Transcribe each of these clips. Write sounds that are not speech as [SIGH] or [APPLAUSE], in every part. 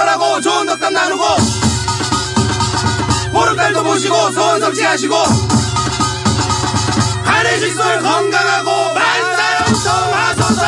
이래저래하고 좋은 덕담 나누고 보름달도 보시고 소원 성취하시고 한해 식설 건강하고 만사형통하소서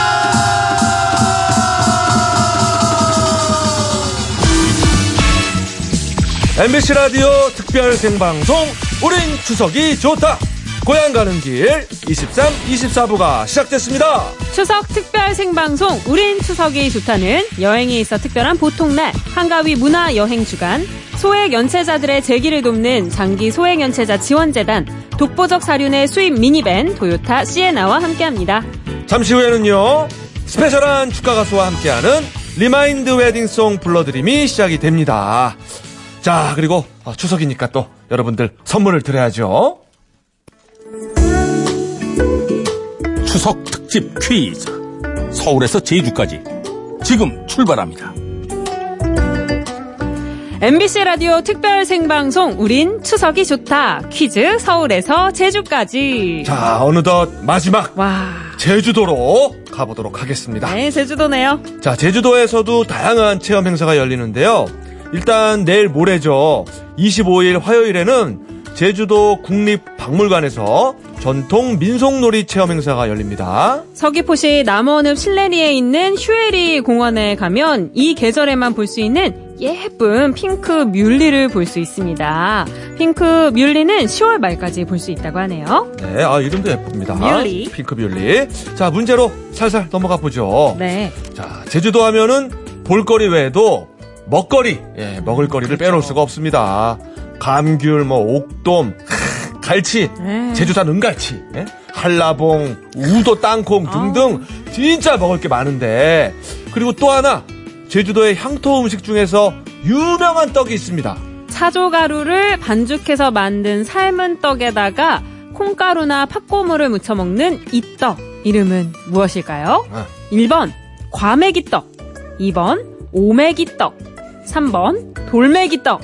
MBC 라디오 특별 생방송 우린 추석이 좋다. 고향 가는 길 23, 24부가 시작됐습니다. 추석 특별 생방송 우린 추석이 좋다는 여행이 있어 특별한 보통날 한가위 문화 여행 주간 소액 연체자들의 재기를 돕는 장기 소액 연체자 지원재단 독보적 사륜의 수입 미니밴 토요타 시에나와 함께합니다. 잠시 후에는요. special한 축가 가수와 함께하는 리마인드 웨딩송 불러드림이 시작이 됩니다. 자, 그리고 어, 추석이니까 또 여러분들 선물을 드려야죠. 추석 특집 퀴즈. 서울에서 제주까지 지금 출발합니다. MBC 라디오 특별 생방송 우린 추석이 좋다 퀴즈 서울에서 제주까지 자, 어느덧 마지막 와 제주도로 가보도록 하겠습니다. 네, 제주도네요. 자, 제주도에서도 다양한 체험 행사가 열리는데요. 일단 내일 모레죠. 25일 화요일에는 제주도 국립박물관에서 전통 민속놀이 체험 행사가 열립니다. 서귀포시 남원읍 실내리에 있는 휴에리 공원에 가면 이 계절에만 볼 수 있는 예쁜 핑크 뮬리를 볼 수 있습니다. 핑크 뮬리는 10월 말까지 볼 수 있다고 하네요. 네, 아, 이름도 예쁩니다. 뮬리. 핑크 뮬리. 자, 문제로 살살 넘어가 보죠. 네. 자, 제주도 하면은 볼거리 외에도 먹거리, 예, 먹을거리를 빼놓을 수가 없습니다. 감귤, 뭐, 옥돔, 하, 갈치, 네. 제주산 은갈치, 예? 한라봉, 우도 땅콩 등등 진짜 먹을 게 많은데 그리고 또 하나 제주도의 향토 음식 중에서 유명한 떡이 있습니다. 차조가루를 반죽해서 만든 삶은 떡에다가 콩가루나 팥고물을 묻혀 먹는 이 떡. 이름은 무엇일까요? 아. 1번 과메기떡, 2번 오메기떡, 3번 돌메기떡.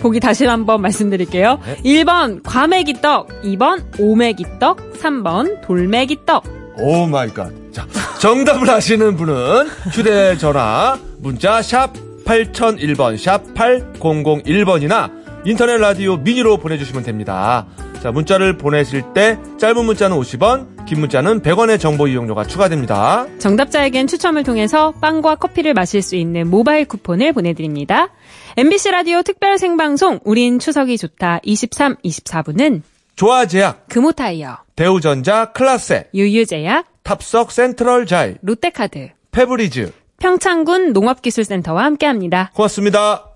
보기 다시 한번 말씀드릴게요. 네. 1번 과메기떡, 2번 오메기떡, 3번 돌메기떡. Oh my God. 자, 정답을 아시는 분은 휴대전화 문자 샵 8001번 샵 8001번이나 인터넷 라디오 미니로 보내주시면 됩니다. 자, 문자를 보내실 때 짧은 문자는 50원, 긴 문자는 100원의 정보 이용료가 추가됩니다. 정답자에겐 추첨을 통해서 빵과 커피를 마실 수 있는 모바일 쿠폰을 보내드립니다. MBC 라디오 특별 생방송 우린 추석이 좋다 23, 24부는 조아제약, 금호타이어, 대우전자 클라세, 유유제약, 탑석 센트럴 자이, 롯데카드, 페브리즈. 평창군 농업기술센터와 함께합니다. 고맙습니다.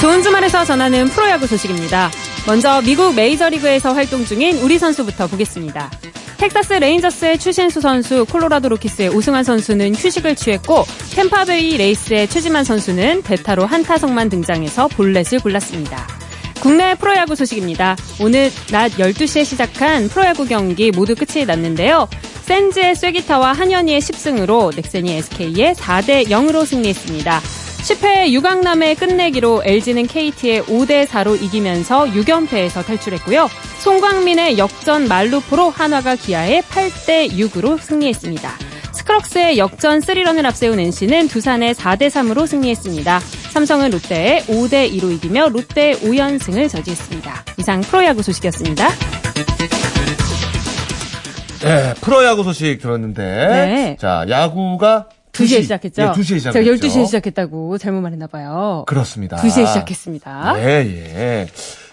좋은 주말에서 전하는 프로야구 소식입니다. 먼저 미국 메이저리그에서 활동 중인 우리 선수부터 보겠습니다. 텍사스 레인저스의 추신수 선수, 콜로라도 로키스의 오승환 선수는 휴식을 취했고 템파베이 레이스의 최지만 선수는 대타로 한 타석만 등장해서 볼넷을 골랐습니다. 국내 프로야구 소식입니다. 오늘 낮 12시에 시작한 프로야구 경기 모두 끝이 났는데요. 샌즈의 쐐기타와 한현희의 10승으로 넥센이 SK에 4대 0으로 승리했습니다. 10회 유강남의 끝내기로 LG는 KT에 5대 4로 이기면서 6연패에서 탈출했고요. 송광민의 역전 말루프로 한화가 기아의 8대 6으로 승리했습니다. 스크럭스의 역전 3런을 앞세운 NC는 두산의 4대3으로 승리했습니다. 삼성은 롯데의 5대2로 이기며 롯데 5연승을 저지했습니다. 이상 프로야구 소식이었습니다. 네, 프로야구 소식 들었는데. 네. 자, 야구가 2시에 시작했죠? 예, 2시에 시작했죠. 제가 12시에 시작했다고 잘못 말했나 봐요. 그렇습니다. 2시에 시작했습니다. 예, 예.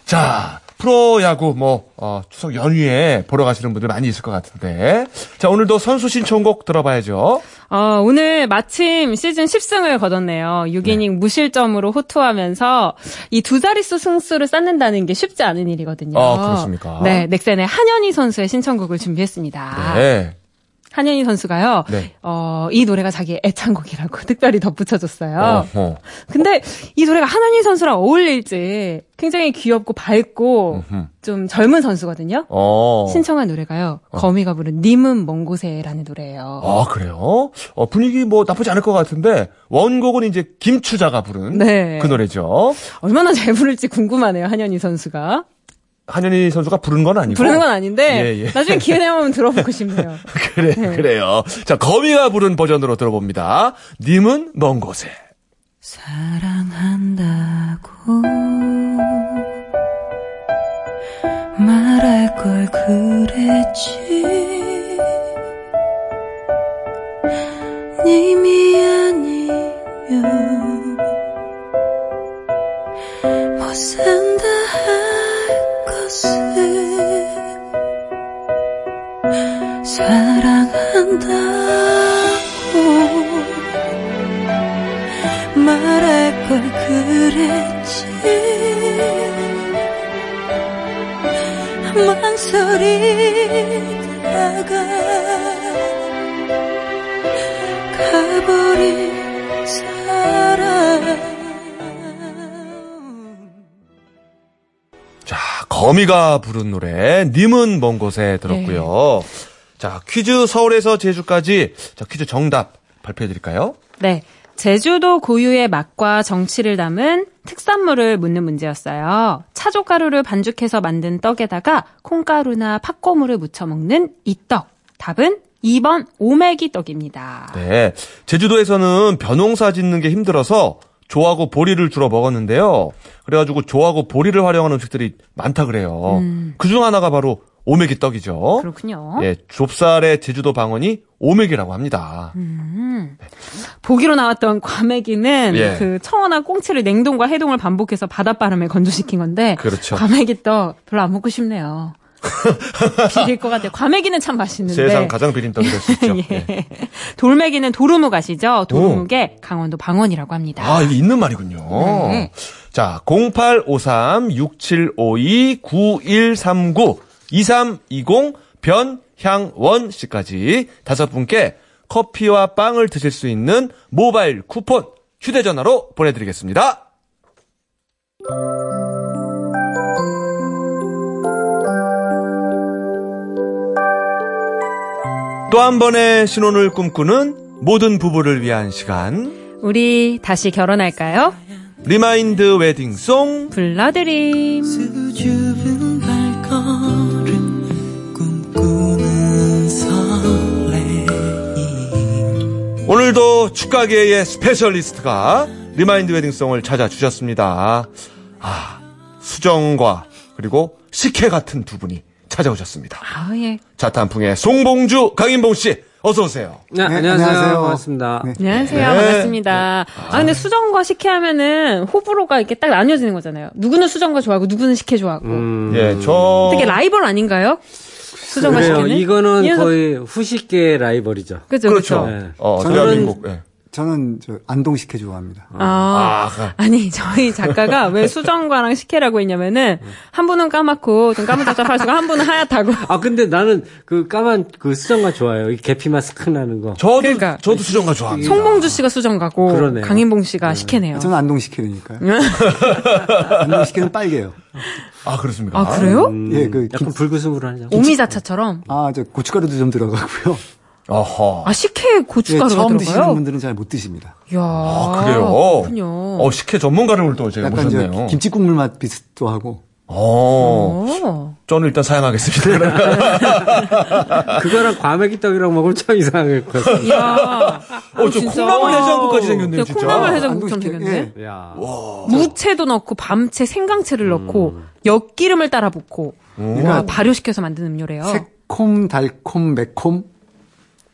자, 프로야구 뭐 어, 추석 연휴에 보러 가시는 분들 많이 있을 것 같은데. 자, 오늘도 선수 신청곡 들어봐야죠. 어, 오늘 마침 시즌 10승을 거뒀네요. 6이닝 무실점으로 호투하면서 이 두 자릿수 승수를 쌓는다는 게 쉽지 않은 일이거든요. 아, 그렇습니까? 네, 넥센의 한현희 선수의 신청곡을 준비했습니다. 네. 한현희 선수가요. 네. 어, 이 노래가 자기의 애창곡이라고 [LAUGHS] 특별히 덧붙여줬어요. 어허. 근데 이 노래가 한현희 선수랑 어울릴지 굉장히 귀엽고 밝고 음흠. 좀 젊은 선수거든요. 어. 신청한 노래가요. 거미가 부른 님은 먼 곳에라는 노래예요. 아, 그래요? 어, 분위기 뭐 나쁘지 않을 것 같은데, 원곡은 이제 김추자가 부른 네. 그 노래죠. 얼마나 [LAUGHS] 잘 부를지 궁금하네요, 한현희 선수가. 한현희 선수가 부른 건 아니고. 부르는 건 아닌데 예, 예. 나중에 기회 되면 들어보고 싶네요. [LAUGHS] 그래, 그래요. 자, 거미가 부른 버전으로 들어봅니다. 님은 먼 곳에. 사랑한다고 말할 걸 그랬지 님이 아니면 못 산다 사랑한다고 말할 걸 그랬지. 망설이다가 가버린 거미가 부른 노래, 님은 먼 곳에 들었고요. 자, 퀴즈 서울에서 제주까지. 자, 퀴즈 정답 발표해 드릴까요? 네. 제주도 고유의 맛과 정치를 담은 특산물을 묻는 문제였어요. 차조가루를 반죽해서 만든 떡에다가 콩가루나 팥고물을 묻혀 먹는 이 떡. 답은 2번 오메기 떡입니다. 네. 제주도에서는 벼농사 짓는 게 힘들어서 조하고 보리를 주로 먹었는데요. 그래가지고 조하고 보리를 활용하는 음식들이 많다 그래요. 그중 하나가 바로 오메기 떡이죠. 그렇군요. 예, 좁쌀의 제주도 방언이 오메기라고 합니다. 보기로 나왔던 과메기는 예. 그 청어나 꽁치를 냉동과 해동을 반복해서 바닷바람에 건조시킨 건데 그렇죠. 과메기 떡 별로 안 먹고 싶네요. [LAUGHS] 비릴 것 같아요. 과메기는 참 맛있는데. 세상 가장 비린 떡이 될 수 있죠. [LAUGHS] 예. 예. 돌메기는 도루묵 아시죠? 도루묵의 강원도 방언이라고 합니다. 아, 이게 있는 말이군요. 네. 자, 0853-6752-9139 2320 변향원 씨까지 다섯 분께 커피와 빵을 드실 수 있는 모바일 쿠폰 휴대전화로 보내드리겠습니다. 또 한 번의 신혼을 꿈꾸는 모든 부부를 위한 시간 우리 다시 결혼할까요? 리마인드 웨딩송 불러드림. 수줍은 발걸음 꿈꾸는 설레임 오늘도 축가계의 specialist가 리마인드 웨딩송을 찾아주셨습니다. 아, 수정과 그리고 식혜 같은 두 분이 찾아오셨습니다. 아, 예. 자탄풍의 송봉주, 강인봉 씨, 어서 오세요. 네, 네, 안녕하세요. 안녕하세요. 반갑습니다. 네. 안녕하세요. 네. 반갑습니다. 아, 근데 수정과 식혜 하면은 호불호가 이렇게 딱 나뉘어지는 거잖아요. 누구는 수정과 좋아하고 누구는 식혜 좋아하고. 음, 예, 저 되게 라이벌 아닌가요? 수정과. 식혜는? 이거는 이어서- 거의 후식계 라이벌이죠. 그죠, 그렇죠. 그죠. 네. 어, 저는- 대한민국. 예. 저는 저 안동 식혜 좋아합니다. 아, 아, 아 니 저희 작가가 왜 수정과랑 식혜라고 했냐면은 한 분은 까맣고 좀 까무잡잡하시고 한 분은 하얗다고. [LAUGHS] 아, 근데 나는 그 까만 그 수정과 좋아요. 이 계피 마스크 나는 거. 저도 그러니까. 저도 수정과 좋아합니다. 송봉주 씨가 수정과고 그러네요. 강인봉 씨가 식혜네요. 저는 안동 식혜니까요. [LAUGHS] 안동 식혜는 빨개요. 아, 그렇습니까? 아 그래요? 예, 그 약간 불구스무로 하죠. 오미자차처럼. 아, 저 고춧가루도 좀 들어가고요. 어허. 아 식혜 예, 고춧가루가 처음 드시는 들어가요? 분들은 잘 못 드십니다. 이야, 아, 그래요? 그렇군요. 어, 식혜 전문가를 오늘 또 제가 약간 모셨네요. 저 김치 국물 맛 비슷도 하고. 어, 오. 저는 일단 사양하겠습니다. 그러면. [LAUGHS] 그거랑 과메기 떡이랑 먹으면 참 이상할 것 같아요. 이야. 어, 저 진짜. 콩나물 해장국까지 생겼네요, 야, 진짜. 콩나물 해장국처럼 안동식혜, 생겼네. 예. 야. 무채도 넣고 밤채 생강채를 넣고 엿기름을 따라 붓고 와, 그러니까 발효시켜서 만든 음료래요. 새콤, 달콤, 매콤.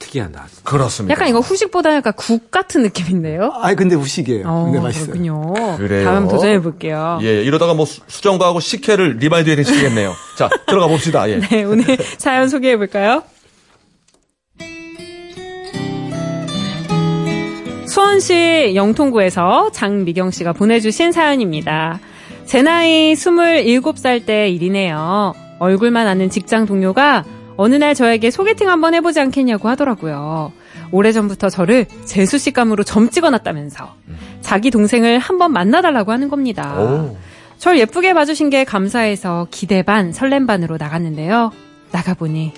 특이하다. 그렇습니다. 약간 이거 후식보다 약간 국 같은 느낌인데요. 아, 근데 후식이에요. 어, 근데 맛있어요. 그렇군요. 그래요? 다음 도전해 볼게요. 예, 이러다가 뭐 수- 수정과 하고 식혜를 리마인드 웨딩 시키겠네요. [LAUGHS] 자, 들어가 봅시다. 예. 네, 오늘 [LAUGHS] 사연 소개해 볼까요? 수원시 영통구에서 장미경 씨가 보내주신 사연입니다. 제 나이 27살 때 일이네요. 얼굴만 아는 직장 동료가 어느 날 저에게 소개팅 한번 해보지 않겠냐고 하더라고요. 오래전부터 저를 재수식감으로 점 찍어놨다면서 자기 동생을 한번 만나달라고 하는 겁니다. 오. 절 예쁘게 봐주신 게 감사해서 기대 반 설렘 반으로 나갔는데요. 나가보니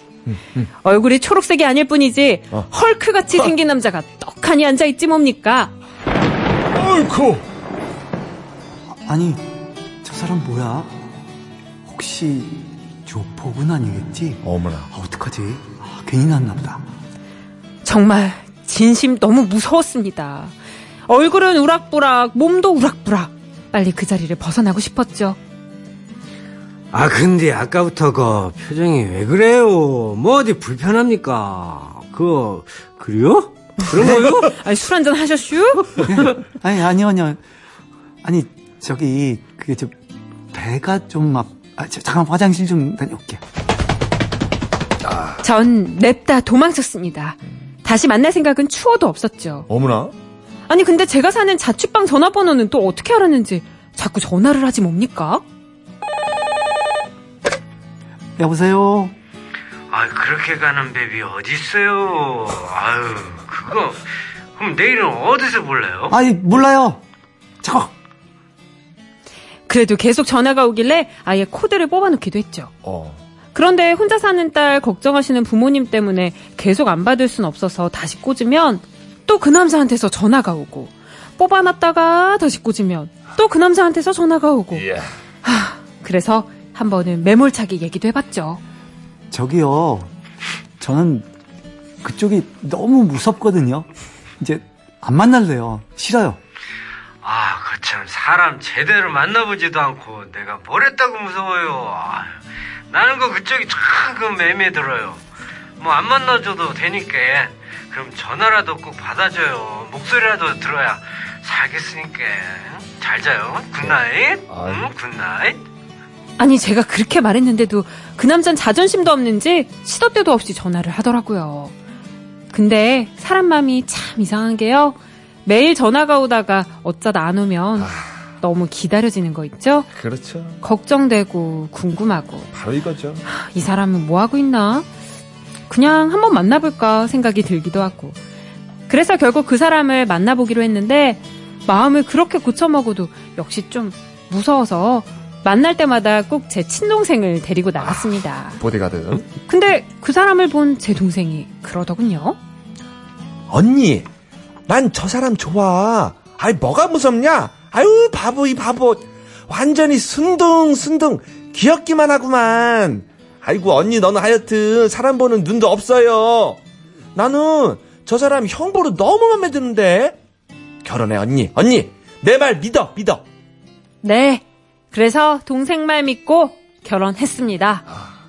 얼굴이 초록색이 아닐 뿐이지 어. 헐크같이 생긴 남자가 떡하니 앉아있지 뭡니까? 어이쿠. 아니, 저 사람 뭐야? 혹시 조폭은 아니겠지? 어머나. 아, 어떡하지? 아, 괜히 났나 보다. 정말 진심 너무 무서웠습니다. 얼굴은 우락부락, 몸도 우락부락. 빨리 그 자리를 벗어나고 싶었죠. 아 근데 아까부터 그 표정이 왜 그래요? 뭐 어디 불편합니까? 그 그래요? 그런 거요? [LAUGHS] 아니, 술 한잔 하셨슈? [LAUGHS] 아니, 아니요, 아니요. 아니, 저기, 그게 저, 배가 좀 앞, 아, 저, 잠깐 화장실 좀 다녀올게. 전 냅다 도망쳤습니다. 다시 만날 생각은 추워도 없었죠. 어머나. 아니, 근데 제가 사는 자취방 전화번호는 또 어떻게 알았는지 자꾸 전화를 하지 뭡니까? 여보세요? 아 그렇게 가는 맵이 어딨어요? 아유 그거 그럼 내일은 어디서 볼래요? 아니, 몰라요. 저거. 그래도 계속 전화가 오길래 아예 코드를 뽑아놓기도 했죠. 어. 그런데 혼자 사는 딸 걱정하시는 부모님 때문에 계속 안 받을 순 없어서 다시 꽂으면 또 그 남자한테서 전화가 오고 뽑아놨다가 다시 꽂으면 또 그 남자한테서 전화가 오고 예. 그래서 한 번은 매몰차게 얘기도 해봤죠. 저기요. 저는 그쪽이 너무 무섭거든요. 이제 안 만날래요. 싫어요. 참 사람 제대로 만나보지도 않고 내가 뭘 했다고 무서워요. 아유, 나는 그 그쪽이 참그 매매 들어요. 뭐 안 만나줘도 되니까 그럼 전화라도 꼭 받아줘요. 목소리라도 들어야 살겠으니까 잘 자요. Good night. 응, good night. 아니 제가 그렇게 말했는데도 그 남잔 자존심도 없는지 시도 때도 없이 전화를 하더라고요. 근데 사람 마음이 참 이상한 게요. 매일 전화가 오다가 어쩌다 안 오면 너무 기다려지는 거 있죠? 그렇죠. 걱정되고 궁금하고 바로 이거죠. 이 사람은 뭐 하고 있나? 그냥 한번 만나볼까 생각이 들기도 하고. 그래서 결국 그 사람을 만나보기로 했는데 마음을 그렇게 고쳐먹어도 역시 좀 무서워서 만날 때마다 꼭 제 친동생을 데리고 나갔습니다. 보디가드. 근데 그 사람을 본 제 동생이 그러더군요. 언니, 난 저 사람 좋아. 아이, 뭐가 무섭냐? 아유, 바보, 이 바보. 완전히 순둥 순둥 귀엽기만 하구만. 아이고, 언니, 너는 하여튼 사람 보는 눈도 없어요. 나는 저 사람 형보로 너무 마음에 드는데. 결혼해, 언니. 언니, 내 말 믿어, 믿어. 네. 그래서 동생 말 믿고 결혼했습니다.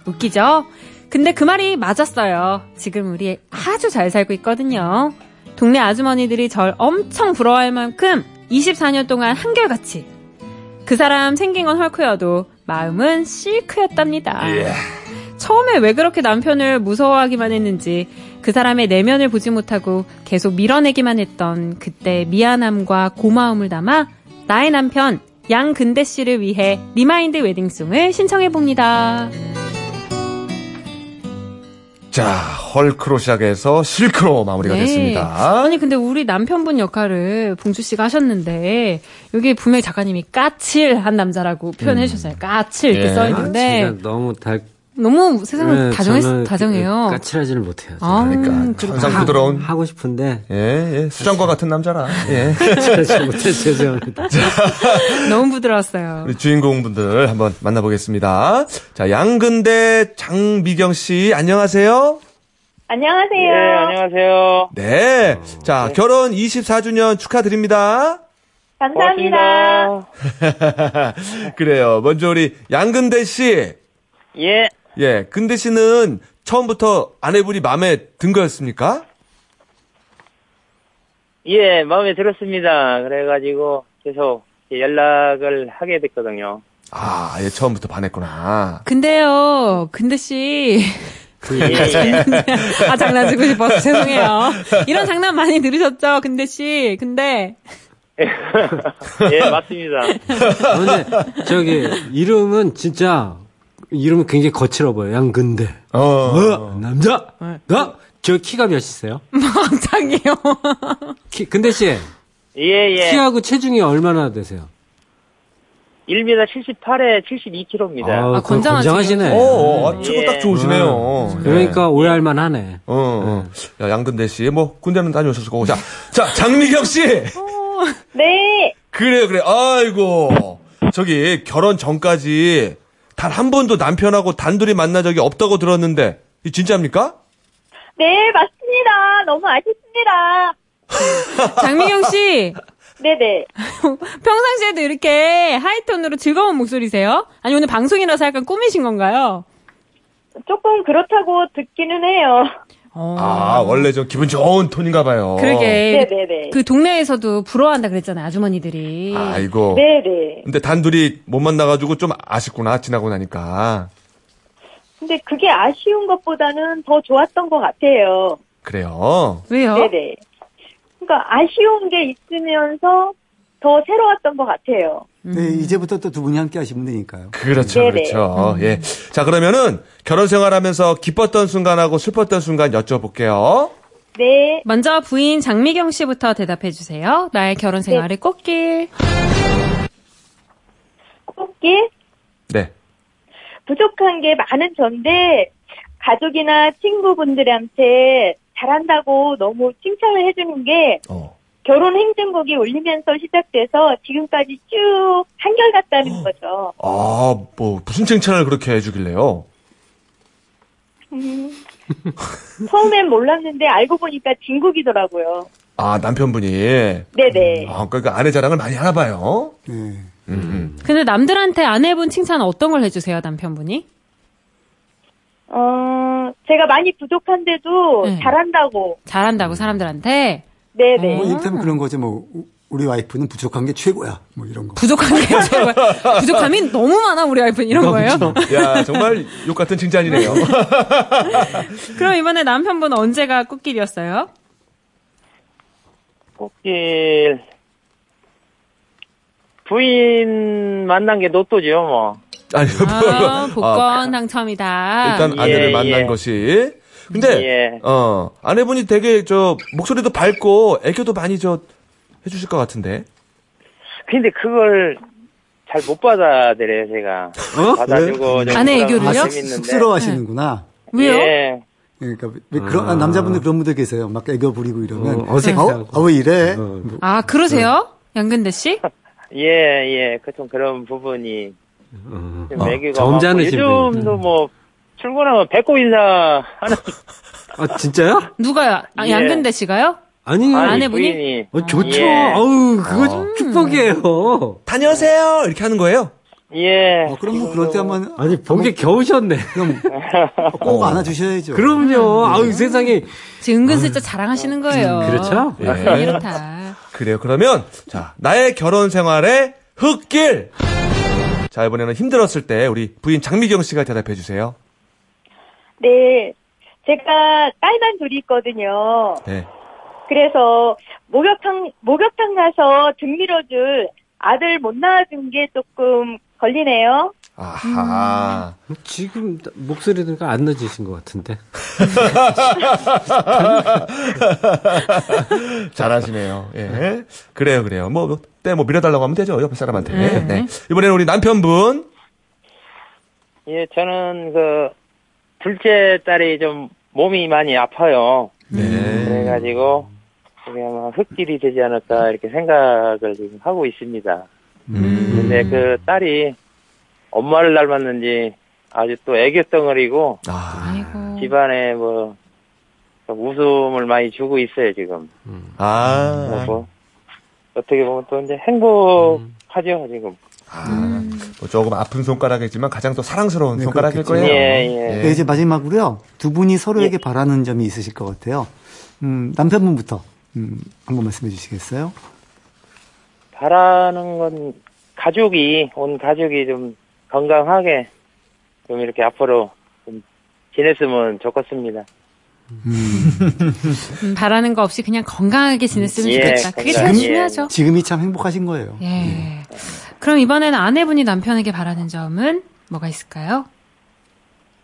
웃기죠? 근데 그 말이 맞았어요. 지금 우리 아주 잘 살고 있거든요. 동네 아주머니들이 절 엄청 부러워할 만큼 24년 동안 한결같이. 그 사람 생긴 건 헐크여도 마음은 실크였답니다. 처음에 왜 그렇게 남편을 무서워하기만 했는지 그 사람의 내면을 보지 못하고 계속 밀어내기만 했던 그때 미안함과 고마움을 담아 나의 남편 양근대 씨를 위해 리마인드 웨딩송을 신청해 봅니다. 자, 헐크로 시작해서 실크로 마무리가 네. 됐습니다. 아니 근데 우리 남편분 역할을 봉주 씨가 하셨는데 여기 분명히 작가님이 까칠한 남자라고 표현해 주셨어요. 까칠 이렇게 예. 써 아, 있는데 너무 달 너무 세상을 네, 다정해 저는 다정해요. 까칠하지를 못해요. 아, 그러니까. 천상 부드러운 하고 싶은데 예, 예, 수정과 같은 남자라. 예. [LAUGHS] 까칠하지 못해 죄송합니다. [LAUGHS] 너무 부드러웠어요. 우리 주인공분들 한번 만나보겠습니다. 자, 양근대 장미경 씨, 안녕하세요. 안녕하세요. 네, 안녕하세요. 네. 자, 결혼 24주년 축하드립니다. 감사합니다. [LAUGHS] 그래요. 먼저 우리 양근대 씨. 예, 예, 근대 씨는 처음부터 아내분이 마음에 든 거였습니까? 예, 마음에 들었습니다. 그래가지고 계속 연락을 하게 됐거든요. 아, 예, 처음부터 반했구나. 근데요, 근데 씨. 예, [LAUGHS] 아, 장난치고 싶어서 죄송해요. 이런 장난 많이 들으셨죠, 근데 씨. 근데, [LAUGHS] 예, 맞습니다. 근데 저기 이름은 진짜 이름은 굉장히 거칠어 보여. 양근대. 어. 어, 남자. 나? 저 키가 몇이세요? [LAUGHS] 깜짝이요. 키, 근대 씨 예, 예. 키하고 체중이 얼마나 되세요? 1m 78에 72kg입니다. 아, 건장하시네요. 건장하시네. 어, 어, 아, 체구 예. 딱 좋으시네요. 그러니까 오해할 만 하네. 어, 어. 야, 양근대 씨, 뭐, 군대는 다녀오셨을 거고. 자, 자, 장미경 씨! 네. 그래요, 그래. 아이고. 저기, 결혼 전까지 단 한 번도 남편하고 단둘이 만난 적이 없다고 들었는데 이 진짜입니까? 네, 맞습니다. 너무 아쉽습니다. [LAUGHS] 장미경 씨, 네네. [LAUGHS] 평상시에도 이렇게 하이톤으로 즐거운 목소리세요? 아니, 오늘 방송이라서 약간 꾸미신 건가요? 조금 그렇다고 듣기는 해요. 어. 아, 원래 좀 기분 좋은 톤인가 봐요. 그러게. 네네네. 그 동네에서도 부러워한다 그랬잖아요, 아주머니들이. 아이고. 네네. 근데 단둘이 못 만나가지고 좀 아쉽구나, 지나고 나니까. 근데 그게 아쉬운 것보다는 더 좋았던 것 같아요. 그래요. 왜요? 네네. 그러니까 아쉬운 게 있으면서 더 새로웠던 것 같아요. 네, 이제부터 또 두 분이 함께 하시면 되니까요. 그렇죠, 네네. 그렇죠. 예. 자, 그러면은 결혼 생활하면서 기뻤던 순간하고 슬펐던 순간 여쭤볼게요. 네. 먼저 부인 장미경 씨부터 대답해 주세요. 나의 결혼 생활의 꽃길. 꽃길 네. 부족한 게 많은 전데 가족이나 친구분들한테 잘한다고 너무 칭찬을 해주는 게 어. 결혼 행진곡이 울리면서 시작돼서 지금까지 쭉 한결같다는 거죠. 아, 뭐, 무슨 칭찬을 그렇게 해주길래요? 음, [LAUGHS] 처음엔 몰랐는데 알고 보니까 진국이더라고요. 아, 남편분이. 네네. 아, 그러니까 아내 자랑을 많이 하나 봐요. 네. 음, 음. 근데 남들한테 아내분 칭찬 어떤 걸 해주세요, 남편분이? 어, 제가 많이 부족한데도 네. 잘한다고. 잘한다고 사람들한테 네네. 뭐 이를테면 그런 거죠. 뭐 우- 우리 와이프는 부족한 게 최고야. 뭐 이런 거. 부족한 게 [LAUGHS] 최고야. 부족함이 너무 많아 우리 와이프는 이런 거예요. 야, 정말 욕 같은 칭찬이네요. [LAUGHS] 그럼 이번에 남편분 언제가 꽃길이었어요? 꽃길 부인 만난 게 로또죠 뭐. 아니, 아, 복권 아, 당첨이다. 일단 아내를 예, 만난 예. 것이. 근데, 예. 어, 아내분이 되게 저, 목소리도 밝고, 애교도 많이 저, 해주실 것 같은데. 근데 그걸 잘 못 받아들여요 제가. 어? 받아주고 좀 아내 애교를요? 거 아. 쑥- 쑥스러워하시는구나. 왜요? 예. 그러니까 왜 그런 아, 남자분들 그런 분들 계세요. 막 애교 부리고 이러면 어, 어색하고. 아, 아, 왜 이래? 아 그러세요? 양근대 씨? [LAUGHS] 예, 예, 그좀 그런 부분이 어. 좀 어, 애교가 점잖으신 요즘도 뭐 출근하면 배꼽 인사하는 [LAUGHS] 아, 진짜요? 누가요? 아, 예. 양근대 씨가요? 아니, 아니, 아내분이? 부인이 어, 좋죠. 예. 아우, 그거 어. 축복이에요. 다녀오세요! 이렇게 하는 거예요? 예. 어, 그럼 뭐 그럴 때 한번 아니, 보기 겨우셨네. 그럼 [LAUGHS] 꼭 안아 주셔야죠. 그럼요. 아우, 세상에. 지금 은근슬쩍 자랑하시는 거예요. 그렇죠? 예. 이렇다. 그래요. 그러면, 자, 나의 결혼 생활의 흙길! 자, 이번에는 힘들었을 때 우리 부인 장미경 씨가 대답해 주세요. 네. 제가 딸만 둘이 있거든요. 네. 그래서 목욕탕, 목욕탕 가서 등 밀어줄 아들 못 낳아준 게 조금 걸리네요. 아하. 지금 목소리 들으니까 안 늦으신 것 같은데. [LAUGHS] 잘하시네요. 예. 그래요, 그래요. 뭐, 때 뭐 밀어달라고 하면 되죠. 옆에 사람한테. 네. 네. 이번에는 우리 남편분. 예, 저는 그 둘째 딸이 좀 몸이 많이 아파요. 네. 그래가지고 그게 아마 흙길이 되지 않을까 이렇게 생각을 지금 하고 있습니다. 음. 근데 그 딸이 엄마를 닮았는지 아주 또 애교덩어리고 아. 집안에 뭐 웃음을 많이 주고 있어요 지금. 아. 그래서 어떻게 보면 또 이제 행복하죠 지금. 아. 뭐 조금 아픈 손가락이지만 가장 또 사랑스러운 네, 손가락일 그렇겠죠. 거예요. 예, 예. 네, 이제 마지막으로요. 두 분이 서로에게 바라는 점이 있으실 것 같아요. 음, 남편분부터 음, 한번 말씀해 주시겠어요? 바라는 건 가족이 온 가족이 좀 건강하게 좀 이렇게 앞으로 좀 지냈으면 좋겠습니다. 음, [LAUGHS] 바라는 거 없이 그냥 건강하게 지냈으면 예, 좋겠다. 그게 제일 예. 중요하죠. 지금이 참 행복하신 거예요. 예. 그럼 이번에는 아내분이 남편에게 바라는 점은 뭐가 있을까요?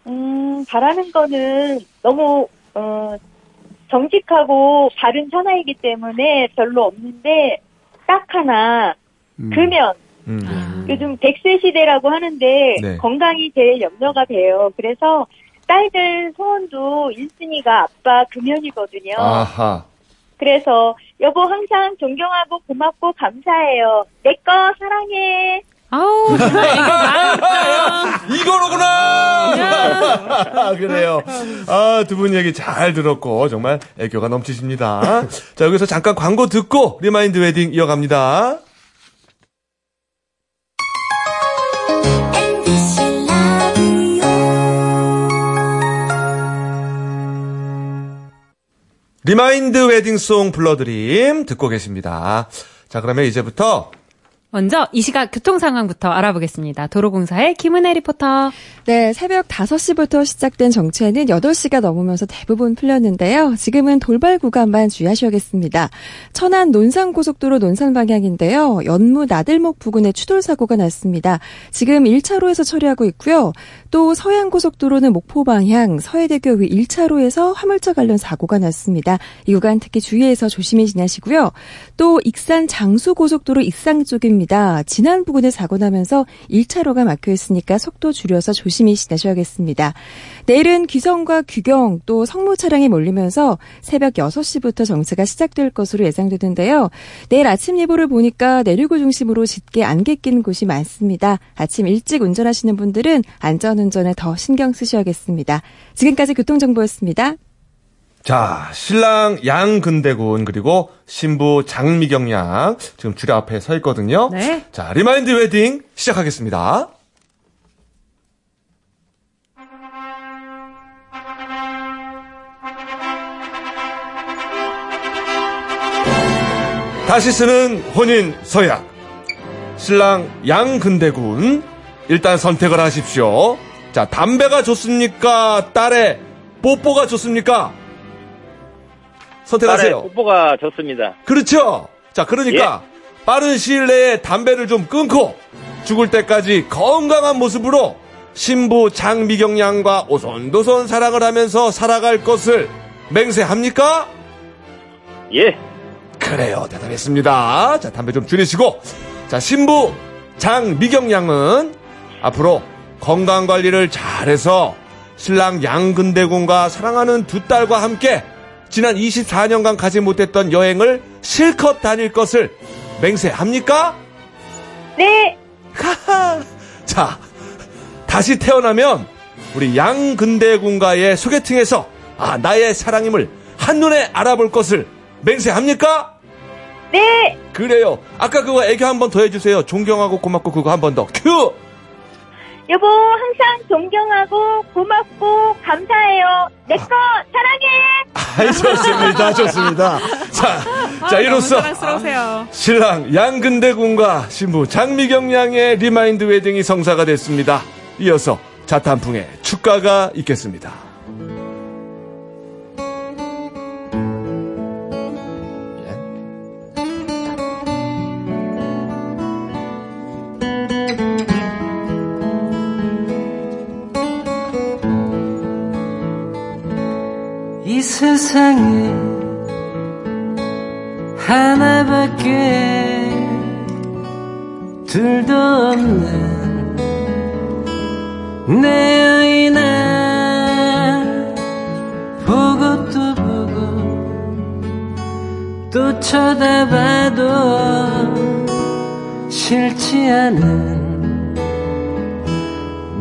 음, 바라는 거는 너무, 어, 정직하고 바른 사나이기 때문에 별로 없는데, 딱 하나, 음. 금연. 음. 아, 요즘 100세 시대라고 하는데, 네. 건강이 제일 염려가 돼요. 그래서, 딸들 소원도 1순위가 아빠 금연이거든요. 아하. 그래서, 여보 항상 존경하고 고맙고 감사해요. 내 거 사랑해. 아우, 이거로구나! [LAUGHS] 그래요. 아, 두 분 얘기 잘 들었고, 정말 애교가 넘치십니다. 자, 여기서 잠깐 광고 듣고, remind wedding 이어갑니다. remind wedding song 불러드림 듣고 계십니다. 자, 그러면 이제부터 먼저 이 시각 교통 상황부터 알아보겠습니다. 도로공사의 김은혜 리포터. 네, 새벽 5시부터 시작된 정체는 8시가 넘으면서 대부분 풀렸는데요. 지금은 돌발 구간만 주의하셔야겠습니다. 천안 논산고속도로 논산 방향인데요. 연무 나들목 부근에 추돌 사고가 났습니다. 지금 1차로에서 처리하고 있고요. 또 서해안고속도로는 목포 방향 서해대교 위 1차로에서 화물차 관련 사고가 났습니다. 이 구간 특히 주의해서 조심히 지나시고요. 또 익산 장수고속도로 익산 쪽입니다. 지난 부근에 사고 나면서 1차로가 막혀 있으니까 속도 줄여서 조심히 지나셔야겠습니다. 내일은 귀성과 귀경 또 성무 차량이 몰리면서 새벽 6시부터 정체가 시작될 것으로 예상되는데요. 내일 아침 예보를 보니까 내륙을 중심으로 짙게 안개 낀 곳이 많습니다. 아침 일찍 운전하시는 분들은 안전운전에 더 신경 쓰셔야겠습니다. 지금까지 교통정보였습니다. 자, 신랑 양근대군 그리고 신부 장미경 양 지금 주례 앞에 서 있거든요. 네. 자, remind wedding 시작하겠습니다. 다시 쓰는 혼인 서약. 신랑 양근대군 일단 선택을 하십시오. 자, 담배가 좋습니까? 딸의 뽀뽀가 좋습니까? 선택하세요. 딸의 뽀뽀가 좋습니다. 그렇죠. 자, 그러니까 빠른 시일 내에 담배를 좀 끊고 죽을 때까지 건강한 모습으로 신부 장미경 양과 오손도손 사랑을 하면서 살아갈 것을 맹세합니까? 예. 그래요. 대단했습니다. 자, 담배 좀 줄이시고. 자, 신부 장미경 양은 앞으로 건강 관리를 잘해서 신랑 양근대군과 사랑하는 두 딸과 함께 지난 24년간 가지 못했던 여행을 실컷 다닐 것을 맹세합니까? 네. 하하. 자, 다시 태어나면 우리 양근대군과의 소개팅에서 아, 나의 사랑임을 한눈에 알아볼 것을 맹세합니까? 네. 그래요. 아까 그거 애교 한 번 더 해주세요. 존경하고 고맙고 그거 한 번 더. 큐! 여보, 항상 존경하고 고맙고 감사해요. 내 거 사랑해. 아이, 좋습니다. [LAUGHS] 좋습니다. 자, 자, 이로써. 신랑 양근대군과 신부 장미경 양의 remind wedding이 성사가 됐습니다. 이어서 자탄풍의 축가가 있겠습니다. 세상에 하나밖에 둘도 없는 내 아이나 보고 또 보고 또 쳐다봐도 싫지 않은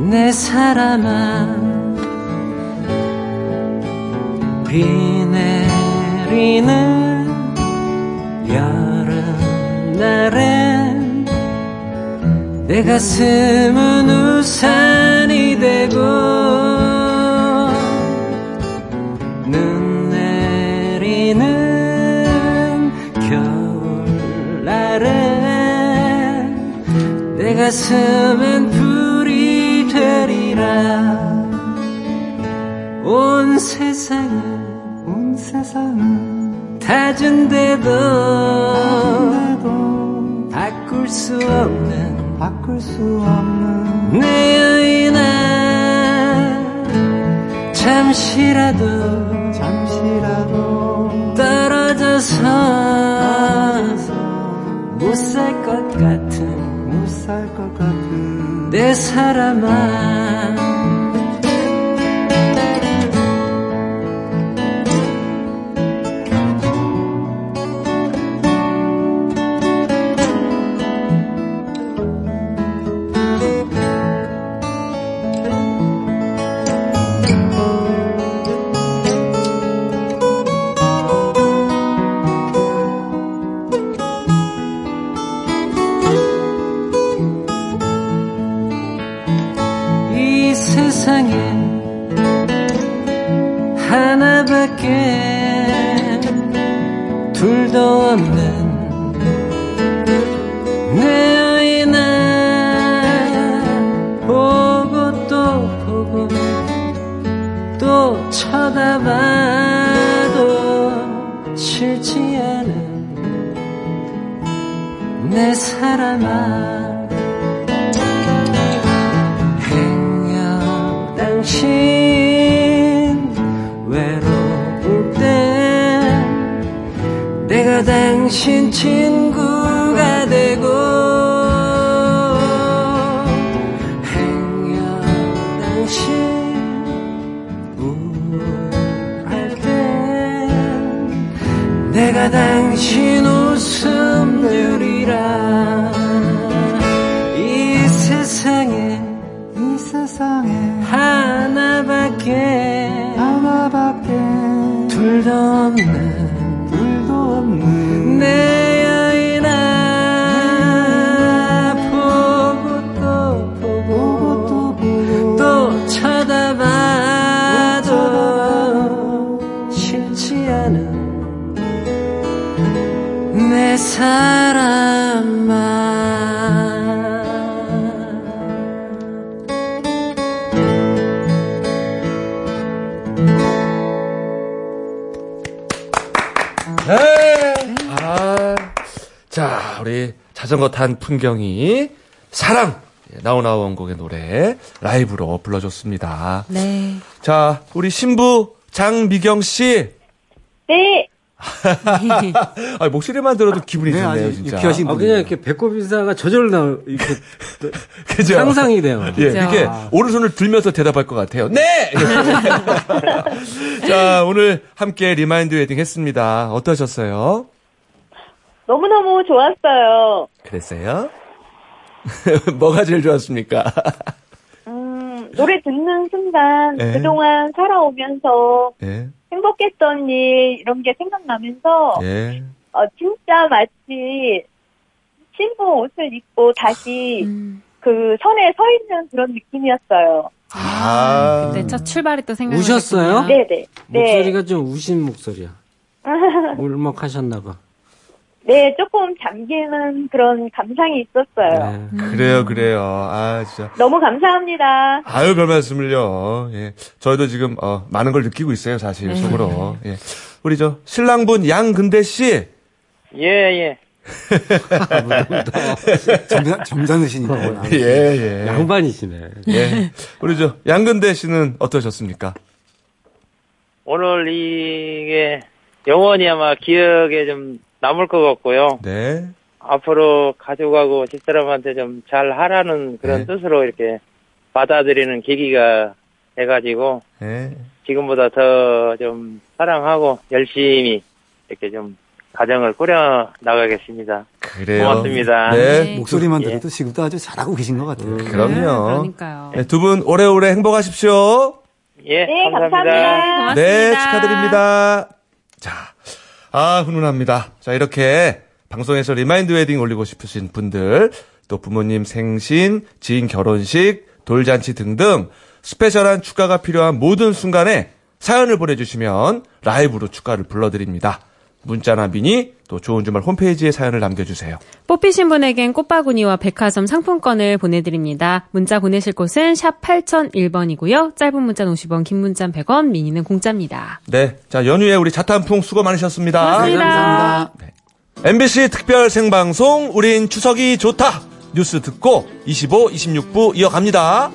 내 사람아 비 내리는 여름날엔 내 가슴은 우산이 되고 눈 내리는 겨울날엔 내 가슴엔 세상을 다 준대도 바꿀 수 없는 바꿀 수 없는 내 아이나 잠시라도 잠시라도 떨어져서 못살 것 같은 못 살 것 같은 내 사람아 내가 당신 웃음 들이라. 이 세상에 이 세상에 하나밖에 하나밖에 둘도 없는 사람아 네. 아, 자, 우리 자전거 탄 풍경이 사랑 예, 나오나오 원곡의 노래 라이브로 불러줬습니다. 네. 자, 우리 신부 장미경 씨. 네. 아, 목소리만 들어도 기분이 네, 좋네요, 진짜. 유쾌하신 아, 그냥 이렇게 배꼽 인사가 저절로 나오, 이렇게 [LAUGHS] 그죠? 상상이 돼요. 예, 그죠. 이렇게 오른손을 들면서 대답할 것 같아요. 네! [LAUGHS] 자, 오늘 함께 remind wedding 했습니다. 어떠셨어요? 너무너무 좋았어요. 그랬어요? [LAUGHS] 뭐가 제일 좋았습니까? 음, 노래 듣는 순간 네. 그동안 살아오면서 예, 행복했던 일 이런 게 생각나면서 예. 어, 진짜 마치 신부 옷을 입고 다시 음. 그 선에 서 있는 그런 느낌이었어요. 아. 네, 첫 출발이 또 생각나요. 우셨어요? 네네. 네. 목소리가 좀 우신 목소리야. [LAUGHS] 울먹하셨나봐. 네, 조금 잠기는 그런 감상이 있었어요. 네. 그래요, 그래요. 아, 진짜. 너무 감사합니다. 아유, 별 말씀을요. 예. 저희도 지금, 어, 많은 걸 느끼고 있어요, 사실, 속으로. 예. 우리 저, 신랑분 양근대 씨. 예, 예. [LAUGHS] 점잖, 점잖으시니까. 예, 예. 양반이시네. 예. 우리 저, 양근대 씨는 어떠셨습니까? 오늘 이게 영원히 아마 기억에 좀 남을 것 같고요. 네. 앞으로 가족하고 집사람한테 좀 잘 하라는 그런 네. 뜻으로 이렇게 받아들이는 계기가 돼가지고 예. 지금보다 더 좀 사랑하고 열심히 이렇게 좀 가정을 꾸려 나가겠습니다. 그래요. 고맙습니다. 네. 네. 목소리만 예. 들어도 지금도 아주 잘하고 계신 것 같아요. 그럼요. 그러니까요. 네, 두분 오래오래 행복하십시오. 예, 네, 감사합니다. 감사합니다. 고맙습니다. 네, 축하드립니다. 자, 아, 훈훈합니다. 자, 이렇게 방송에서 remind wedding 올리고 싶으신 분들, 또 부모님 생신, 지인 결혼식, 돌잔치 등등 스페셜한 축가가 필요한 모든 순간에 사연을 보내주시면 라이브로 축가를 불러드립니다. 문자나 미니, 또 좋은 주말 홈페이지에 사연을 남겨주세요. 뽑히신 분에겐 꽃바구니와 백화점 상품권을 보내드립니다. 문자 보내실 곳은 샵 8001번이고요. 짧은 문자는 50원, 긴 문자는 100원, 미니는 공짜입니다. 네. 자, 연휴에 우리 자탄풍 수고 많으셨습니다. 고맙습니다. 감사합니다. MBC 특별 생방송, 우린 추석이 좋다! 뉴스 듣고 25, 26부 이어갑니다.